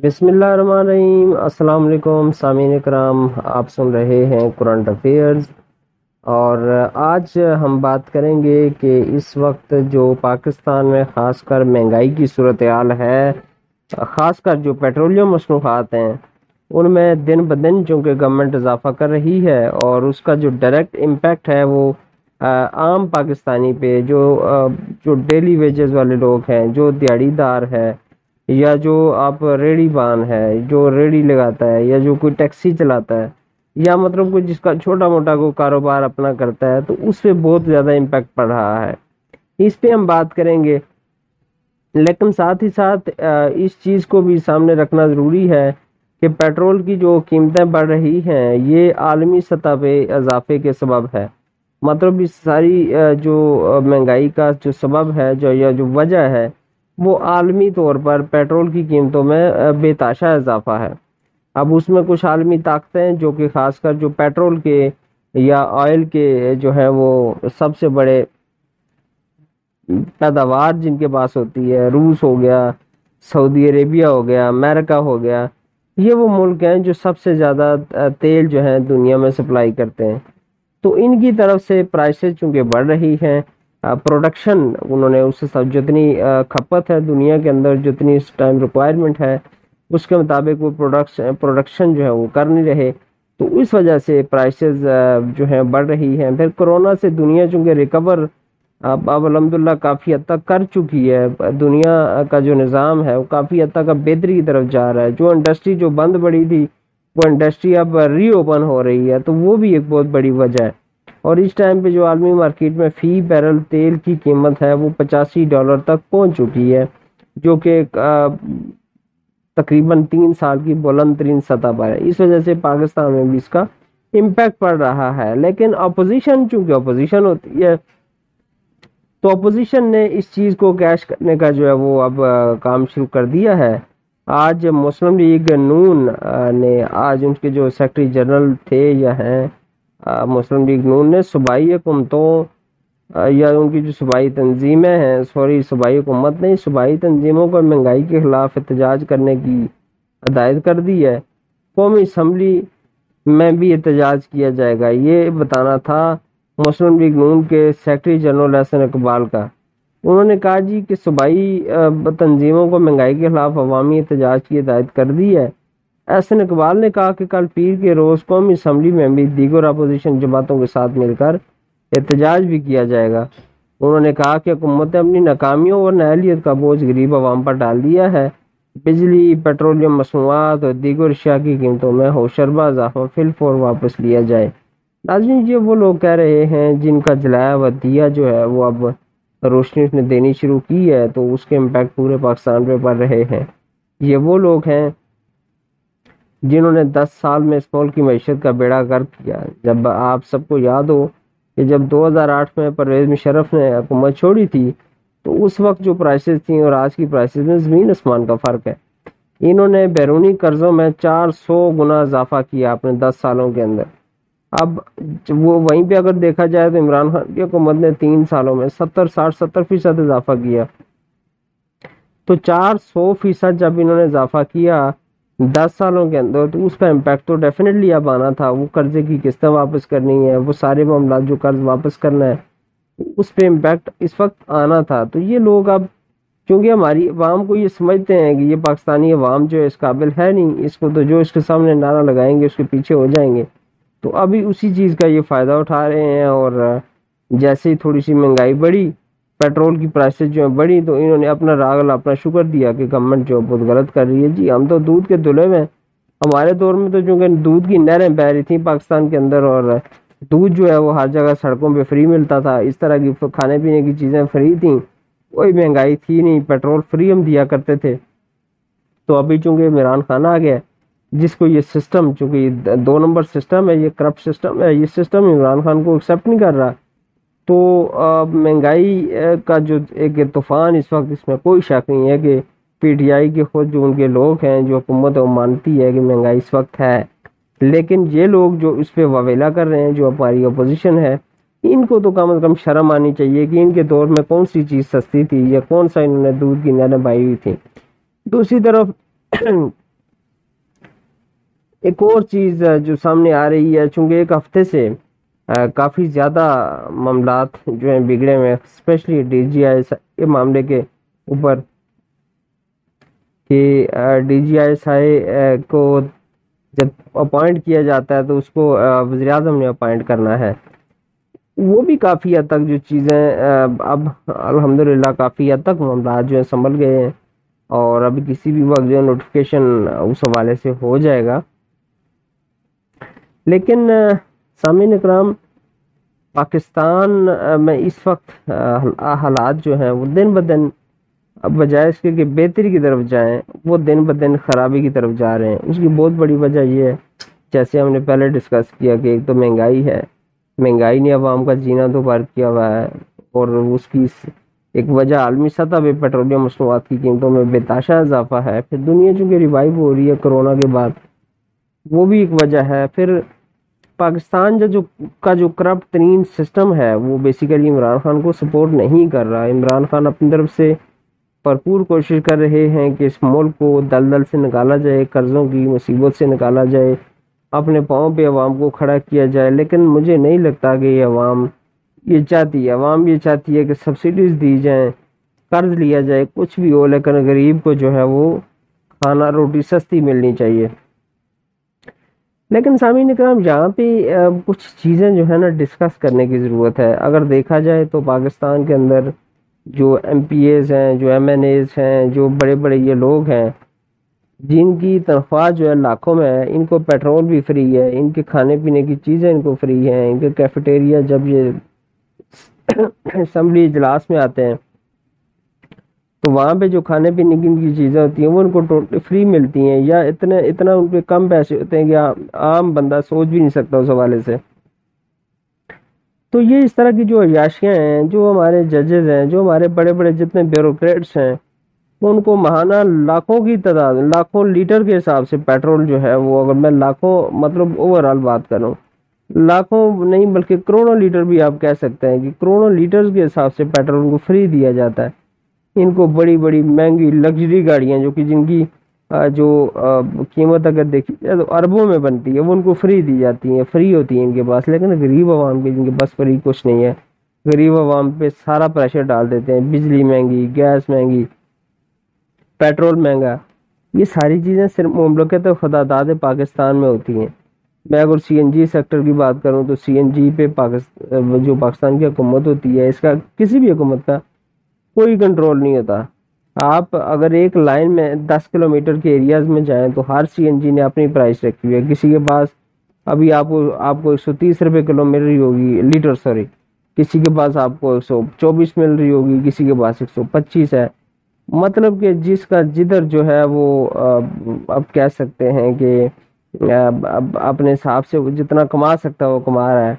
بسم اللہ الرحمن الرحیم۔ السلام علیکم، سامعین اکرام، آپ سن رہے ہیں کرنٹ افیئرز اور آج ہم بات کریں گے کہ اس وقت جو پاکستان میں خاص کر مہنگائی کی صورتحال ہے، خاص کر جو پیٹرولیم مصنوعات ہیں، ان میں دن بدن چونکہ گورنمنٹ اضافہ کر رہی ہے اور اس کا جو ڈائریکٹ امپیکٹ ہے وہ عام پاکستانی پہ جو جو ڈیلی ویجز والے لوگ ہیں، جو دیہڑی دار ہے یا جو آپ ریڑی بان ہے، جو ریڑی لگاتا ہے، یا جو کوئی ٹیکسی چلاتا ہے، یا مطلب کوئی جس کا چھوٹا موٹا کوئی کاروبار اپنا کرتا ہے، تو اس پہ بہت زیادہ امپیکٹ پڑ رہا ہے۔ اس پہ ہم بات کریں گے۔ لیکن ساتھ ہی ساتھ اس چیز کو بھی سامنے رکھنا ضروری ہے کہ پیٹرول کی جو قیمتیں بڑھ رہی ہیں، یہ عالمی سطح پہ اضافے کے سبب ہے۔ مطلب اس ساری جو مہنگائی کا جو سبب ہے، جو یا جو وجہ ہے وہ عالمی طور پر پیٹرول کی قیمتوں میں بے تاشا اضافہ ہے۔ اب اس میں کچھ عالمی طاقتیں جو کہ خاص کر جو پیٹرول کے یا آئل کے جو ہے وہ سب سے بڑے پیداوار جن کے پاس ہوتی ہے، روس ہو گیا، سعودی عربیہ ہو گیا، امریکہ ہو گیا، یہ وہ ملک ہیں جو سب سے زیادہ تیل جو ہے دنیا میں سپلائی کرتے ہیں۔ تو ان کی طرف سے پرائسز چونکہ بڑھ رہی ہیں پروڈکشن انہوں نے اس سے جتنی کھپت ہے دنیا کے اندر، جتنی اس ٹائم ریکوائرمنٹ ہے، اس کے مطابق وہ پروڈکشن پروڈکشن جو ہے وہ کر نہیں رہے۔ تو اس وجہ سے پرائسز جو ہیں بڑھ رہی ہیں۔ پھر کرونا سے دنیا چونکہ ریکور اب اب الحمد للہ کافی حد تک کر چکی ہے۔ دنیا کا جو نظام ہے وہ کافی حد تک اب بہتری کی طرف جا رہا ہے۔ جو انڈسٹری جو بند پڑی تھی، وہ انڈسٹری اب ری اوپن ہو رہی ہے۔ تو وہ بھی ایک بہت بڑی وجہ ہے۔ اور اس ٹائم پہ جو عالمی مارکیٹ میں فی بیرل تیل کی قیمت ہے وہ پچاسی ڈالر تک پہنچ چکی ہے، جو کہ تقریباً تین سال کی بلند ترین سطح پر ہے۔ اس وجہ سے پاکستان میں بھی اس کا امپیکٹ پڑ رہا ہے۔ لیکن اپوزیشن چونکہ اپوزیشن ہوتی ہے، تو اپوزیشن نے اس چیز کو کیش کرنے کا جو ہے وہ اب کام شروع کر دیا ہے۔ آج مسلم لیگ نون نے، آج ان کے جو سیکرٹری جنرل تھے یا ہیں مسلم لیگ نون نے صوبائی حکومتوں یا ان کی جو صوبائی تنظیمیں ہیں، سوری، صوبائی حکومت نے صوبائی تنظیموں کو مہنگائی کے خلاف احتجاج کرنے کی ہدایت کر دی ہے۔ قومی اسمبلی میں بھی احتجاج کیا جائے گا۔ یہ بتانا تھا مسلم لیگ نون کے سیکرٹری جنرل احسن اقبال کا۔ انہوں نے کہا جی کہ صوبائی تنظیموں کو مہنگائی کے خلاف عوامی احتجاج کی ہدایت کر دی ہے۔ احسن اقبال نے کہا کہ کل پیر کے روز قومی اسمبلی میں بھی دیگر اپوزیشن جماعتوں کے ساتھ مل کر احتجاج بھی کیا جائے گا۔ انہوں نے کہا کہ حکومت نے اپنی ناکامیوں اور نااہلیت کا بوجھ غریب عوام پر ڈال دیا ہے۔ بجلی، پیٹرولیم، مصنوعات اور دیگر اشیاء کی قیمتوں میں ہوشربہ اضافہ فل فور واپس لیا جائے۔ ناظرین یہ وہ لوگ کہہ رہے ہیں جن کا جلایا و دیا جو ہے وہ اب روشنی نے دینی شروع کی ہے تو اس کے امپیکٹ پورے پاکستان پہ پڑ رہے ہیں۔ یہ وہ لوگ ہیں جنہوں نے دس سال میں اس ملک کی معیشت کا بیڑا کر کیا۔ جب آپ سب کو یاد ہو کہ جب دو ہزار آٹھ میں پرویز مشرف نے حکومت چھوڑی تھی، تو اس وقت جو پرائسز تھیں اور آج کی پرائسز میں زمین آسمان کا فرق ہے۔ انہوں نے بیرونی قرضوں میں چار سو گنا اضافہ کیا اپنے دس سالوں کے اندر۔ اب وہ وہیں پہ اگر دیکھا جائے تو عمران خان کی حکومت نے تین سالوں میں ستر، ساٹھ، ستر فیصد اضافہ کیا۔ تو چار سو فیصد جب انہوں نے اضافہ کیا دس سالوں کے اندر تو اس کا امپیکٹ تو ڈیفینیٹلی اب آنا تھا۔ وہ قرضے کی قسطیں واپس کرنی ہے وہ سارے معاملات جو قرض واپس کرنا ہے، اس پہ امپیکٹ اس وقت آنا تھا۔ تو یہ لوگ اب، کیونکہ ہماری عوام کو یہ سمجھتے ہیں کہ یہ پاکستانی عوام جو ہے، اس قابل ہے نہیں۔ اس کو تو جو اس کے سامنے نعرہ لگائیں گے، اس کے پیچھے ہو جائیں گے۔ تو ابھی اسی چیز کا یہ فائدہ اٹھا رہے ہیں اور جیسے ہی تھوڑی سی مہنگائی بڑھی پیٹرول کی پرائسز جو ہیں بڑھی تو انہوں نے اپنا راغل اپنا شکر دیا کہ گورنمنٹ جو بہت غلط کر رہی ہے۔ جی ہم تو دودھ کے دلے میں ہمارے دور میں تو چونکہ دودھ کی نہریں بہ رہی تھیں پاکستان کے اندر اور دودھ جو ہے وہ ہر جگہ سڑکوں پہ فری ملتا تھا۔ اس طرح کی کھانے پینے کی چیزیں فری تھیں۔ کوئی مہنگائی تھی نہیں پیٹرول فری ہم دیا کرتے تھے۔ تو ابھی چونکہ عمران خان آ گیا، جس کو یہ سسٹم چونکہ یہ دو نمبر سسٹم ہے، یہ کرپٹ سسٹم ہے، یہ سسٹم عمران خان کو ایکسیپٹ نہیں کر رہا۔ تو مہنگائی کا جو ایک طوفان اس وقت اس میں کوئی شک نہیں ہے کہ پی ٹی آئی کے خود جو ان کے لوگ ہیں، جو حکومت وہ مانتی ہے کہ مہنگائی اس وقت ہے۔ لیکن یہ لوگ جو اس پہ واویلا کر رہے ہیں، جو ہماری اپوزیشن ہے، ان کو تو کم از کم شرم آنی چاہیے کہ ان کے دور میں کون سی چیز سستی تھی یا کون سا انہوں نے دودھ کی نہریں بائی ہوئی تھی۔ دوسری طرف، ایک اور چیز جو سامنے آ رہی ہے، چونکہ ایک ہفتے سے کافی زیادہ معاملات جو ہیں بگڑے ہوئے ہیں اسپیشلی ڈی جی آئی کے معاملے کے اوپر کہ ڈی جی آئی ایس آئی کو جب اپوائنٹ کیا جاتا ہے تو اس کو وزیر اعظم نے اپوائنٹ کرنا ہے۔ وہ بھی کافی حد تک جو چیزیں اب الحمدللہ کافی حد تک معاملات جو ہیں سنبھل گئے ہیں۔ اور ابھی کسی بھی وقت جو ہے نوٹیفکیشن اس حوالے سے ہو جائے گا۔ لیکن سامعین اکرام، پاکستان میں اس وقت حالات جو ہیں، وہ دن بدن اب بجائے اس کے کہ بہتری کی طرف جائیں، وہ دن بدن خرابی کی طرف جا رہے ہیں۔ اس کی بہت بڑی وجہ یہ ہے، جیسے ہم نے پہلے ڈسکس کیا کہ ایک تو مہنگائی ہے، مہنگائی نے عوام کا جینا تو بار کیا ہوا ہے، اور اس کی ایک وجہ عالمی سطح پہ پیٹرولیم مصنوعات کی قیمتوں میں بے تاشا اضافہ ہے۔ پھر دنیا چونکہ ریوائو ہو رہی ہے، کرونا کے بعد، وہ بھی ایک وجہ ہے۔ پھر پاکستان جو کا جو کرپٹ ترین سسٹم ہے، وہ بیسیکلی عمران خان کو سپورٹ نہیں کر رہا۔ عمران خان اپنی طرف سے بھرپور کوشش کر رہے ہیں کہ اس ملک کو دل دل سے نکالا جائے، قرضوں کی مصیبت سے نکالا جائے، اپنے پاؤں پہ عوام کو کھڑا کیا جائے۔ لیکن مجھے نہیں لگتا کہ یہ عوام یہ چاہتی ہے۔ عوام یہ چاہتی ہے کہ سبسڈیز دی جائیں، قرض لیا جائے، کچھ بھی ہو۔ لیکن غریب کو جو ہے وہ کھانا روٹی سستی ملنی چاہیے۔ لیکن سامعین اکرام، یہاں پہ کچھ چیزیں جو ہے نا ڈسکس کرنے کی ضرورت ہے۔ اگر دیکھا جائے تو پاکستان کے اندر جو ایم پی ایز ہیں، جو ایم این ایز ہیں، جو بڑے بڑے یہ لوگ ہیں، جن کی تنخواہ جو ہے لاکھوں میں ہے، ان کو پیٹرول بھی فری ہے، ان کے کھانے پینے کی چیزیں ان کو فری ہیں، ان کے کیفیٹیریا جب یہ اسمبلی اجلاس میں آتے ہیں تو وہاں پہ جو کھانے پینے کی چیزیں ہوتی ہیں وہ ان کو ٹوٹلی فری ملتی ہیں یا اتنے اتنا ان پہ کم پیسے ہوتے ہیں کہ عام بندہ سوچ بھی نہیں سکتا اس حوالے سے۔ تو یہ اس طرح کی جو عیاشیاں ہیں، جو ہمارے ججز ہیں، جو ہمارے بڑے بڑے جتنے بیوروکریٹس ہیں، وہ ان کو ماہانہ لاکھوں کی تعداد، لاکھوں لیٹر کے حساب سے پیٹرول جو ہے، وہ اگر میں لاکھوں مطلب اوور آل بات کروں، لاکھوں نہیں بلکہ کروڑوں لیٹر بھی آپ کہہ سکتے ہیں کہ کروڑوں لیٹرز کے حساب سے پیٹرول کو فری دیا جاتا ہے۔ ان کو بڑی بڑی مہنگی لگژری گاڑیاں جو کہ جن کی جو قیمت اگر دیکھی جائے تو اربوں میں بنتی ہے، وہ ان کو فری دی جاتی ہیں، فری ہوتی ہیں ان کے پاس، لیکن غریب عوام کے جن کے پاس فری کچھ نہیں ہے۔ غریب عوام پہ سارا پریشر ڈال دیتے ہیں، بجلی مہنگی گیس مہنگی پیٹرول مہنگا۔ یہ ساری چیزیں صرف مملکت خدا داد پاکستان میں ہوتی ہیں۔ میں اگر سی این جی سیکٹر کی بات کروں تو سی این جی پہ پاکستان جو پاکستان کی حکومت ہوتی ہے، اس کا کسی بھی حکومت کا کوئی کنٹرول نہیں ہوتا۔ آپ اگر ایک لائن میں دس کلو میٹر کے ایریاز میں جائیں تو ہر سی این جی نے اپنی پرائس رکھی ہوئی ہے۔ کسی کے پاس ابھی آپ کو آپ کو ایک سو تیس روپے کلو مل رہی ہوگی لیٹر سوری کسی کے پاس آپ کو ایک سو چوبیس مل رہی ہوگی، کسی کے پاس ایک سو پچیس ہے۔ مطلب کہ جس کا جدھر جو ہے وہ، اب کہہ سکتے ہیں کہ اپنے حساب سے جتنا کما سکتا ہے وہ کما رہا ہے۔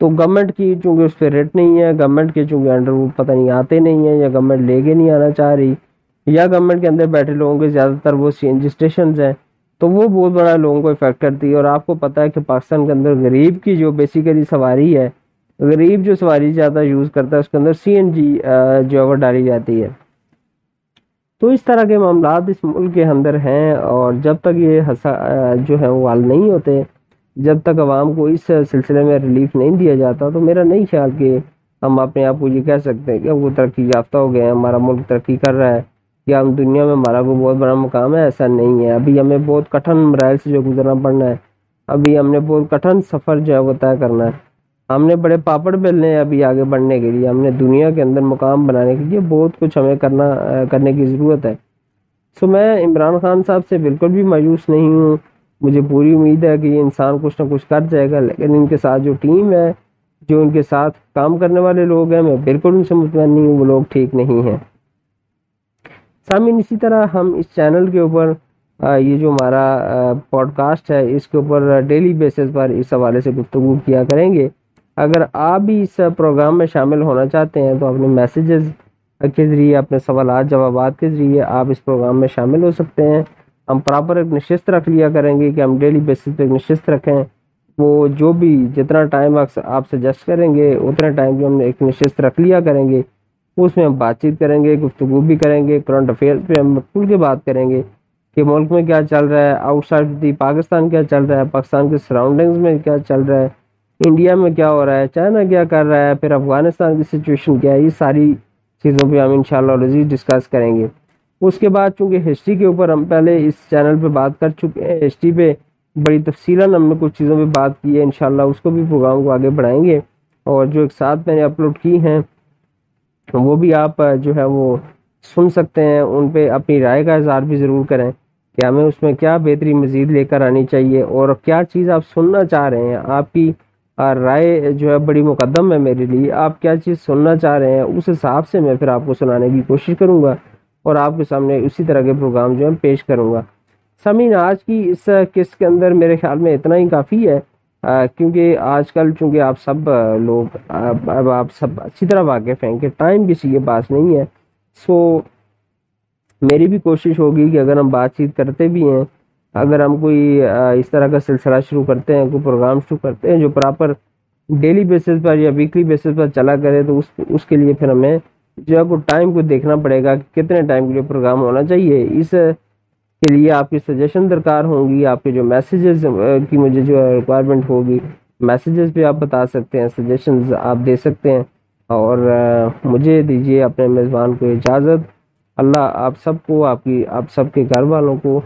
تو گورنمنٹ کی چونکہ اس پہ ریٹ نہیں ہے گورنمنٹ کے چونکہ انڈر وہ پتہ نہیں آتے نہیں ہیں یا گورنمنٹ لے کے نہیں آنا چاہ رہی، یا گورنمنٹ کے اندر بیٹھے لوگوں کے زیادہ تر وہ سی این جی اسٹیشنز ہیں۔ تو وہ بہت بڑا لوگوں کو افیکٹ کرتی ہے اور آپ کو پتہ ہے کہ پاکستان کے اندر غریب کی جو بیسیکلی سواری ہے، غریب جو سواری زیادہ یوز کرتا ہے، اس کے اندر سی این جی جو ہے وہ ڈالی جاتی ہے۔ تو اس طرح کے معاملات اس ملک کے اندر ہیں اور جب تک یہ جو ہے وہ حل نہیں ہوتے جب تک عوام کو اس سلسلے میں ریلیف نہیں دیا جاتا، تو میرا نہیں خیال کہ ہم اپنے آپ کو یہ کہہ سکتے ہیں کہ وہ ترقی یافتہ ہو گئے ہیں، ہمارا ملک ترقی کر رہا ہے، یا ہم دنیا میں ہمارا کوئی بہت بڑا مقام ہے، ایسا نہیں ہے۔ ابھی ہمیں بہت کٹھن مرائل سے جو گزرنا پڑنا ہے۔ ابھی ہم نے بہت کٹھن سفر جو ہے وہ طے کرنا ہے۔ ہم نے بڑے پاپڑ بیلنے ہیں ابھی آگے بڑھنے کے لیے۔ ہم نے دنیا کے اندر مقام بنانے کے لیے بہت کچھ ہمیں کرنا، کرنے کی ضرورت ہے۔ سو میں عمران خان صاحب سے بالکل بھی مایوس نہیں ہوں۔ مجھے پوری امید ہے کہ یہ انسان کچھ نہ کچھ کر جائے گا، لیکن ان کے ساتھ جو ٹیم ہے، جو ان کے ساتھ کام کرنے والے لوگ ہیں، میں بالکل ان سے مطمئن نہیں ہوں، وہ لوگ ٹھیک نہیں ہیں۔ سامعین، اسی طرح ہم اس چینل کے اوپر یہ جو ہمارا پوڈ کاسٹ ہے، اس کے اوپر ڈیلی بیسس پر اس حوالے سے گفتگو کیا کریں گے۔ اگر آپ بھی اس پروگرام میں شامل ہونا چاہتے ہیں، تو اپنے میسیجز کے ذریعے، اپنے سوالات، جوابات کے ذریعے آپ اس پروگرام میں شامل ہو سکتے ہیں۔ ہم پراپر ایک نشست رکھ لیا کریں گے کہ ہم ڈیلی بیسس پہ ایک نشست رکھیں۔ وہ جو بھی جتنا ٹائم آپ سجیسٹ کریں گے، اتنے ٹائم بھی ہم ایک نشست رکھ لیا کریں گے، اس میں ہم بات چیت کریں گے، گفتگو بھی کریں گے کرنٹ افیئر پہ ہم کھل کے بات کریں گے کہ ملک میں کیا چل رہا ہے آؤٹ سائڈ دی پاکستان کیا چل رہا ہے پاکستان کے سراؤنڈنگز میں کیا چل رہا ہے انڈیا میں کیا ہو رہا ہے چائنا کیا کر رہا ہے، پھر افغانستان کی سچویشن کیا ہے، یہ ساری چیزوں پہ ہم انشاءاللہ شاء ڈسکس کریں گے۔ اس کے بعد چونکہ ہسٹری کے اوپر ہم پہلے اس چینل پہ بات کر چکے ہیں ہسٹری پہ بڑی تفصیل ہم نے کچھ چیزوں پہ بات کی ہے، انشاءاللہ اس کو بھی پروگرام کو آگے بڑھائیں گے۔ اور جو ایک ساتھ میں نے اپلوڈ کی ہیں، وہ بھی آپ جو ہے وہ سن سکتے ہیں۔ ان پہ اپنی رائے کا اظہار بھی ضرور کریں کہ ہمیں اس میں کیا بہتری مزید لے کر آنی چاہیے اور کیا چیز آپ سننا چاہ رہے ہیں۔ آپ کی رائے جو ہے بڑی مقدم ہے میرے لیے۔ آپ کیا چیز سننا چاہ رہے ہیں، اس حساب سے میں پھر آپ کو سنانے کی کوشش کروں گا۔ اور آپ کے سامنے اسی طرح کے پروگرام جو ہے پیش کروں گا۔ سمین، آج کی اس قسط کے اندر میرے خیال میں اتنا ہی کافی ہے کیونکہ آج کل چونکہ آپ سب لوگ اب آپ سب اچھی طرح واقف ہیں کہ ٹائم کسی کے پاس نہیں ہے۔ سو، میری بھی کوشش ہوگی کہ اگر ہم بات چیت کرتے بھی ہیں، اگر ہم کوئی اس طرح کا سلسلہ شروع کرتے ہیں، کوئی پروگرام شروع کرتے ہیں جو پراپر ڈیلی بیسس پر یا ویکلی بیسس پر چلا کرے، تو اس اس کے لیے پھر ہمیں جو ہے کوئی ٹائم کو دیکھنا پڑے گا کہ کتنے ٹائم کے لیے پروگرام ہونا چاہیے۔ اس کے لیے آپ کی سجیشن درکار ہوں گی، آپ کے جو میسیجز کی مجھے جو ریکوائرمنٹ ہوگی میسیجز بھی آپ بتا سکتے ہیں سجیشنز آپ دے سکتے ہیں۔ اور مجھے دیجیے اپنے میزبان کو اجازت۔ اللہ آپ سب کو، آپ کی، آپ سب کے گھر والوں کو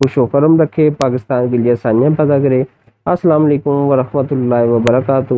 خوش و کرم رکھے، پاکستان کے لیے آسانیاں پیدا کرے۔ السلام علیکم ورحمۃ اللہ وبرکاتہ۔